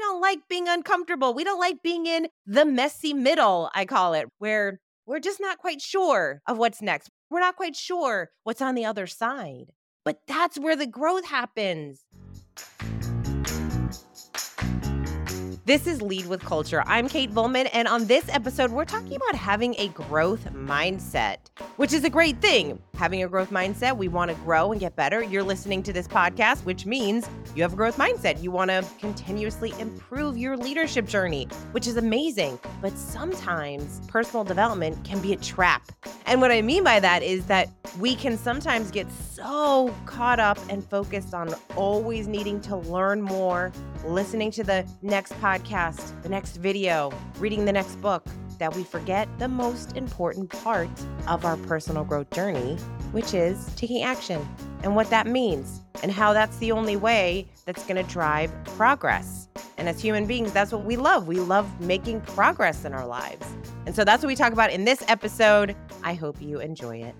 don't like being uncomfortable. We don't like being in the messy middle, I call it, where we're just not quite sure of what's next. We're not quite sure what's on the other side. But that's where the growth happens. This is Lead with Culture. I'm Kate Volman, and on this episode, we're talking about having a growth mindset, which is a great thing. Having a growth mindset, we want to grow and get better. You're listening to this podcast, which means you have a growth mindset. You want to continuously improve your leadership journey, which is amazing. But sometimes personal development can be a trap. And what I mean by that is that we can sometimes get so caught up and focused on always needing to learn more, listening to the next podcast, the next video, reading the next book, that we forget the most important part of our personal growth journey, which is taking action and what that means and how that's the only way that's going to drive progress. And as human beings, that's what we love. We love making progress in our lives. And so that's what we talk about in this episode. I hope you enjoy it.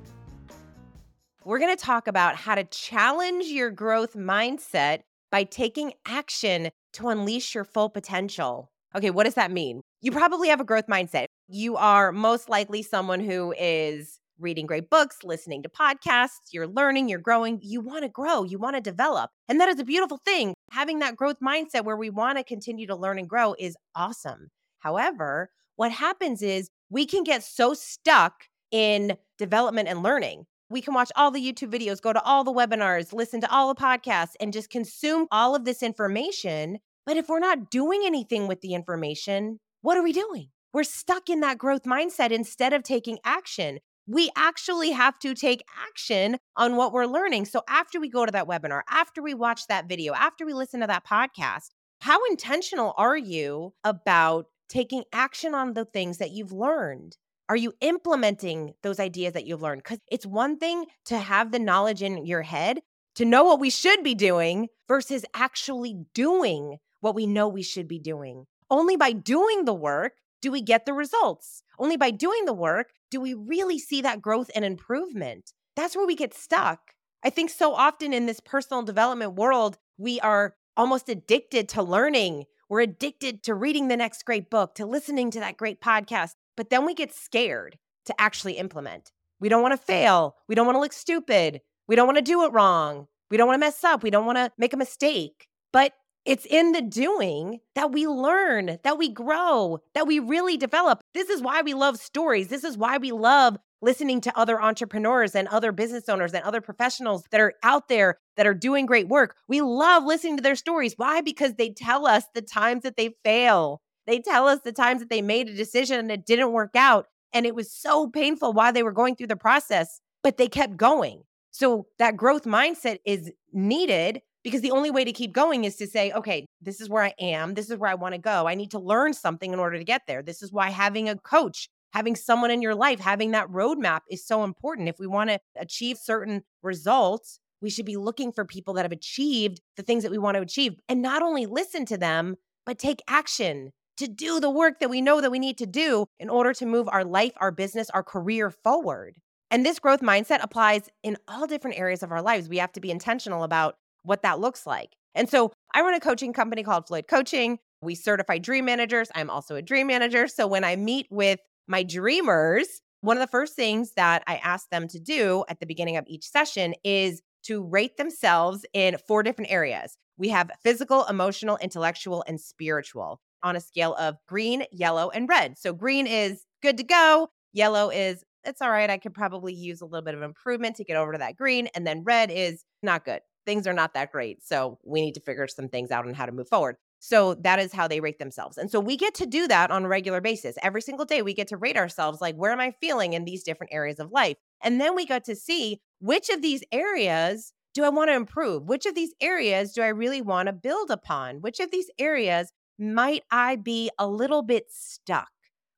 We're going to talk about how to challenge your growth mindset by taking action to unleash your full potential. Okay, what does that mean? You probably have a growth mindset. You are most likely someone who is reading great books, listening to podcasts, you're learning, you're growing, you want to grow, you want to develop. And that is a beautiful thing. Having that growth mindset where we want to continue to learn and grow is awesome. However, what happens is we can get so stuck in development and learning. We can watch all the YouTube videos, go to all the webinars, listen to all the podcasts, and just consume all of this information. But if we're not doing anything with the information, what are we doing? We're stuck in that growth mindset instead of taking action. We actually have to take action on what we're learning. So, after we go to that webinar, after we watch that video, after we listen to that podcast, how intentional are you about taking action on the things that you've learned? Are you implementing those ideas that you've learned? Because it's one thing to have the knowledge in your head, to know what we should be doing versus actually doing what we know we should be doing. Only by doing the work do we get the results. Only by doing the work do we really see that growth and improvement. That's where we get stuck. I think so often in this personal development world, we are almost addicted to learning. We're addicted to reading the next great book, to listening to that great podcast. But then we get scared to actually implement. We don't want to fail. We don't want to look stupid. We don't want to do it wrong. We don't want to mess up. We don't want to make a mistake. But it's in the doing that we learn, that we grow, that we really develop. This is why we love stories. This is why we love listening to other entrepreneurs and other business owners and other professionals that are out there that are doing great work. We love listening to their stories. Why? Because they tell us the times that they fail. They tell us the times that they made a decision and it didn't work out. And it was so painful while they were going through the process, but they kept going. So that growth mindset is needed because the only way to keep going is to say, okay, this is where I am. This is where I want to go. I need to learn something in order to get there. This is why having a coach, having someone in your life, having that roadmap is so important. If we want to achieve certain results, we should be looking for people that have achieved the things that we want to achieve and not only listen to them, but take action to do the work that we know that we need to do in order to move our life, our business, our career forward. And this growth mindset applies in all different areas of our lives. We have to be intentional about what that looks like. And so I run a coaching company called Floyd Coaching. We certify dream managers. I'm also a dream manager. So when I meet with my dreamers, one of the first things that I ask them to do at the beginning of each session is to rate themselves in four different areas. We have physical, emotional, intellectual, and spiritual on a scale of green, yellow, and red. So green is good to go. Yellow is it's all right. I could probably use a little bit of improvement to get over to that green. And then red is not good things are not that great. So we need to figure some things out on how to move forward. So that is how they rate themselves. And so we get to do that on a regular basis. Every single day, we get to rate ourselves like, where am I feeling in these different areas of life? And then we got to see which of these areas do I want to improve? Which of these areas do I really want to build upon? Which of these areas might I be a little bit stuck,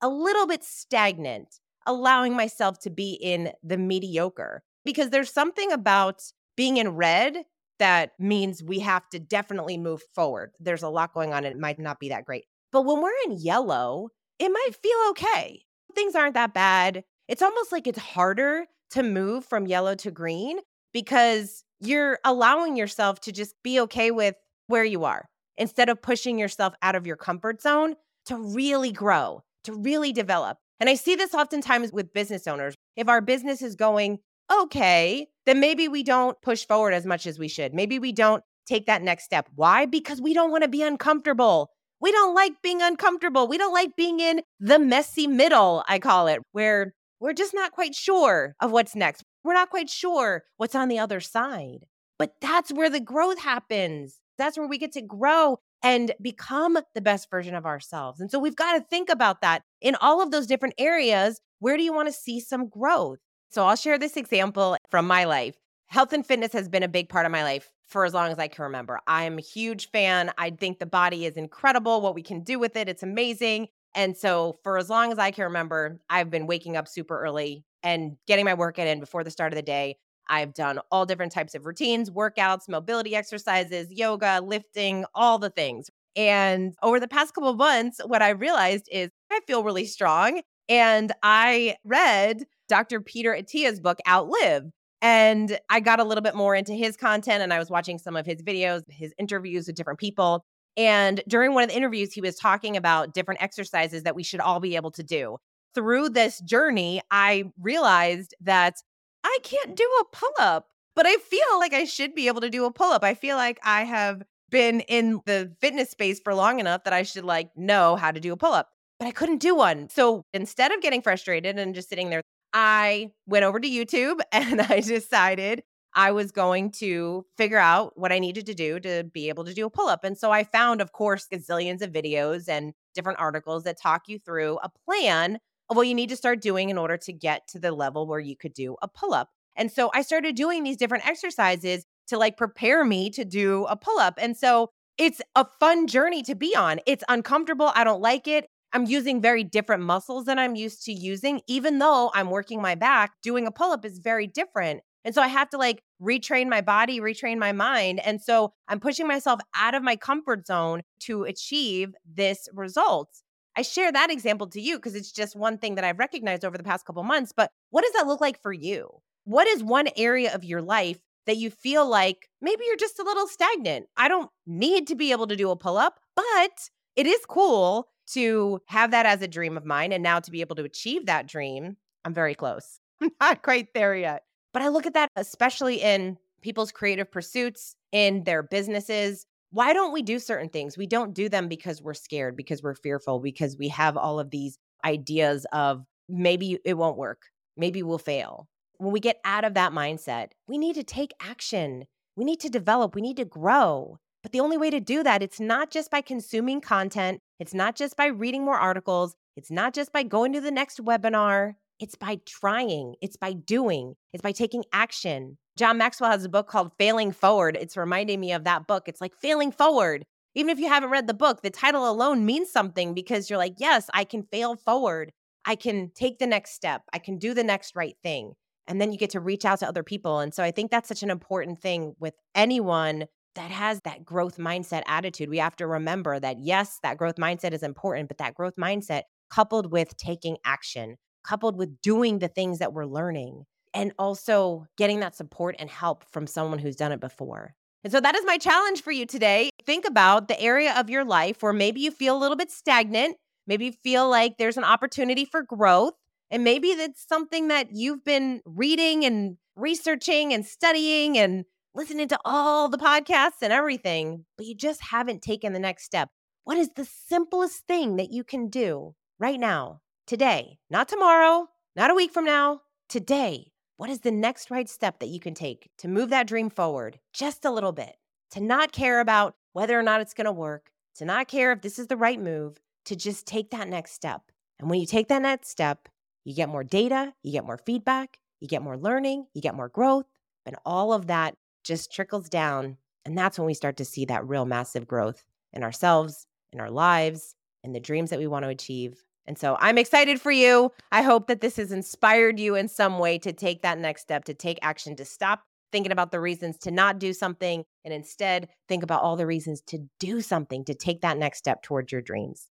a little bit stagnant, allowing myself to be in the mediocre? Because there's something about being in red that means we have to definitely move forward. There's a lot going on and it might not be that great. But when we're in yellow, it might feel okay. Things aren't that bad. It's almost like it's harder to move from yellow to green because you're allowing yourself to just be okay with where you are. Instead of pushing yourself out of your comfort zone to really grow, to really develop. And I see this oftentimes with business owners. If our business is going okay, then maybe we don't push forward as much as we should. Maybe we don't take that next step. Why? Because we don't want to be uncomfortable. We don't like being uncomfortable. We don't like being in the messy middle, I call it, where we're just not quite sure of what's next. We're not quite sure what's on the other side. But that's where the growth happens. That's where we get to grow and become the best version of ourselves. And so we've got to think about that in all of those different areas. Where do you want to see some growth? So I'll share this example from my life. Health and fitness has been a big part of my life for as long as I can remember. I'm a huge fan. I think the body is incredible, what we can do with it. It's amazing. And so, for as long as I can remember, I've been waking up super early and getting my workout in before the start of the day. I've done all different types of routines, workouts, mobility exercises, yoga, lifting, all the things. And over the past couple of months, what I realized is I feel really strong. And I read Dr. Peter Attia's book, Outlive. And I got a little bit more into his content and I was watching some of his videos, his interviews with different people. And during one of the interviews, he was talking about different exercises that we should all be able to do. Through this journey, I realized that I can't do a pull up, but I feel like I should be able to do a pull up. I feel like I have been in the fitness space for long enough that I should like know how to do a pull up, but I couldn't do one. So instead of getting frustrated and just sitting there, I went over to YouTube and I decided I was going to figure out what I needed to do to be able to do a pull up. And so I found, of course, gazillions of videos and different articles that talk you through a plan of what you need to start doing in order to get to the level where you could do a pull up. And so I started doing these different exercises to like prepare me to do a pull up. And so it's a fun journey to be on. It's uncomfortable. I don't like it. I'm using very different muscles than I'm used to using. Even though I'm working my back, doing a pull up is very different. And so I have to like retrain my body, retrain my mind. And so I'm pushing myself out of my comfort zone to achieve this result. I share that example to you because it's just one thing that I've recognized over the past couple months. But what does that look like for you? What is one area of your life that you feel like maybe you're just a little stagnant? I don't need to be able to do a pull up, but it is cool to have that as a dream of mine. And now to be able to achieve that dream, I'm very close. I'm not quite there yet. But I look at that, especially in people's creative pursuits, in their businesses. Why don't we do certain things? We don't do them because we're scared, because we're fearful, because we have all of these ideas of maybe it won't work, maybe we'll fail. When we get out of that mindset, we need to take action. We need to develop, we need to grow. But the only way to do that, it's not just by consuming content, it's not just by reading more articles, it's not just by going to the next webinar. It's by trying, it's by doing, it's by taking action. John Maxwell has a book called Failing Forward. It's reminding me of that book. It's like failing forward. Even if you haven't read the book, the title alone means something because you're like, yes, I can fail forward. I can take the next step. I can do the next right thing. And then you get to reach out to other people. And so I think that's such an important thing with anyone that has that growth mindset attitude. We have to remember that, yes, that growth mindset is important, but that growth mindset coupled with taking action, coupled with doing the things that we're learning and also getting that support and help from someone who's done it before. And so that is my challenge for you today. Think about the area of your life where maybe you feel a little bit stagnant, maybe you feel like there's an opportunity for growth, and maybe that's something that you've been reading and researching and studying and listening to all the podcasts and everything, but you just haven't taken the next step. What is the simplest thing that you can do right now today, not tomorrow, not a week from now, today. What is the next right step that you can take to move that dream forward just a little bit? To not care about whether or not it's going to work, to not care if this is the right move, to just take that next step. And when you take that next step, you get more data, you get more feedback, you get more learning, you get more growth, and all of that just trickles down. And that's when we start to see that real massive growth in ourselves, in our lives, in the dreams that we want to achieve, and so I'm excited for you. I hope that this has inspired you in some way to take that next step, to take action, to stop thinking about the reasons to not do something and instead think about all the reasons to do something, to take that next step towards your dreams.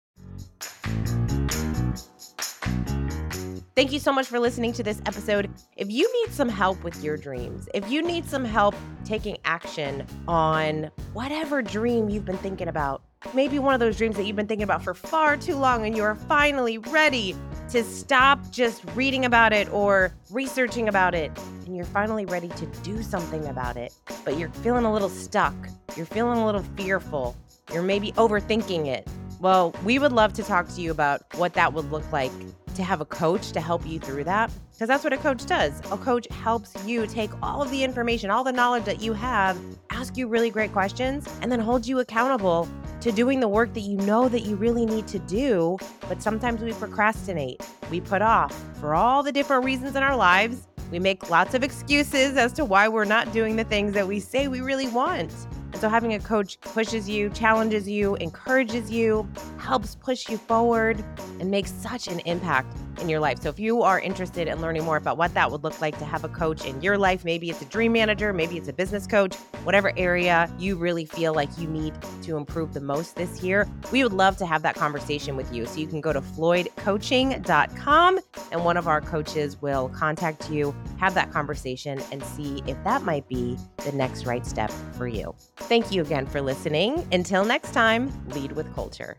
Thank you so much for listening to this episode. If you need some help with your dreams, if you need some help taking action on whatever dream you've been thinking about, maybe one of those dreams that you've been thinking about for far too long and you are finally ready to stop just reading about it or researching about it and you're finally ready to do something about it, but you're feeling a little stuck. You're feeling a little fearful. You're maybe overthinking it. Well, we would love to talk to you about what that would look like to have a coach to help you through that. Because that's what a coach does. A coach helps you take all of the information, all the knowledge that you have, ask you really great questions, and then hold you accountable to doing the work that you know that you really need to do. But sometimes we procrastinate, we put off for all the different reasons in our lives. We make lots of excuses as to why we're not doing the things that we say we really want. And so having a coach pushes you, challenges you, encourages you, helps push you forward, and makes such an impact in your life. So if you are interested in learning more about what that would look like to have a coach in your life, maybe it's a dream manager, maybe it's a business coach, whatever area you really feel like you need to improve the most this year, we would love to have that conversation with you. So you can go to floydcoaching.com and one of our coaches will contact you, have that conversation, and see if that might be the next right step for you. Thank you again for listening. Until next time, lead with culture.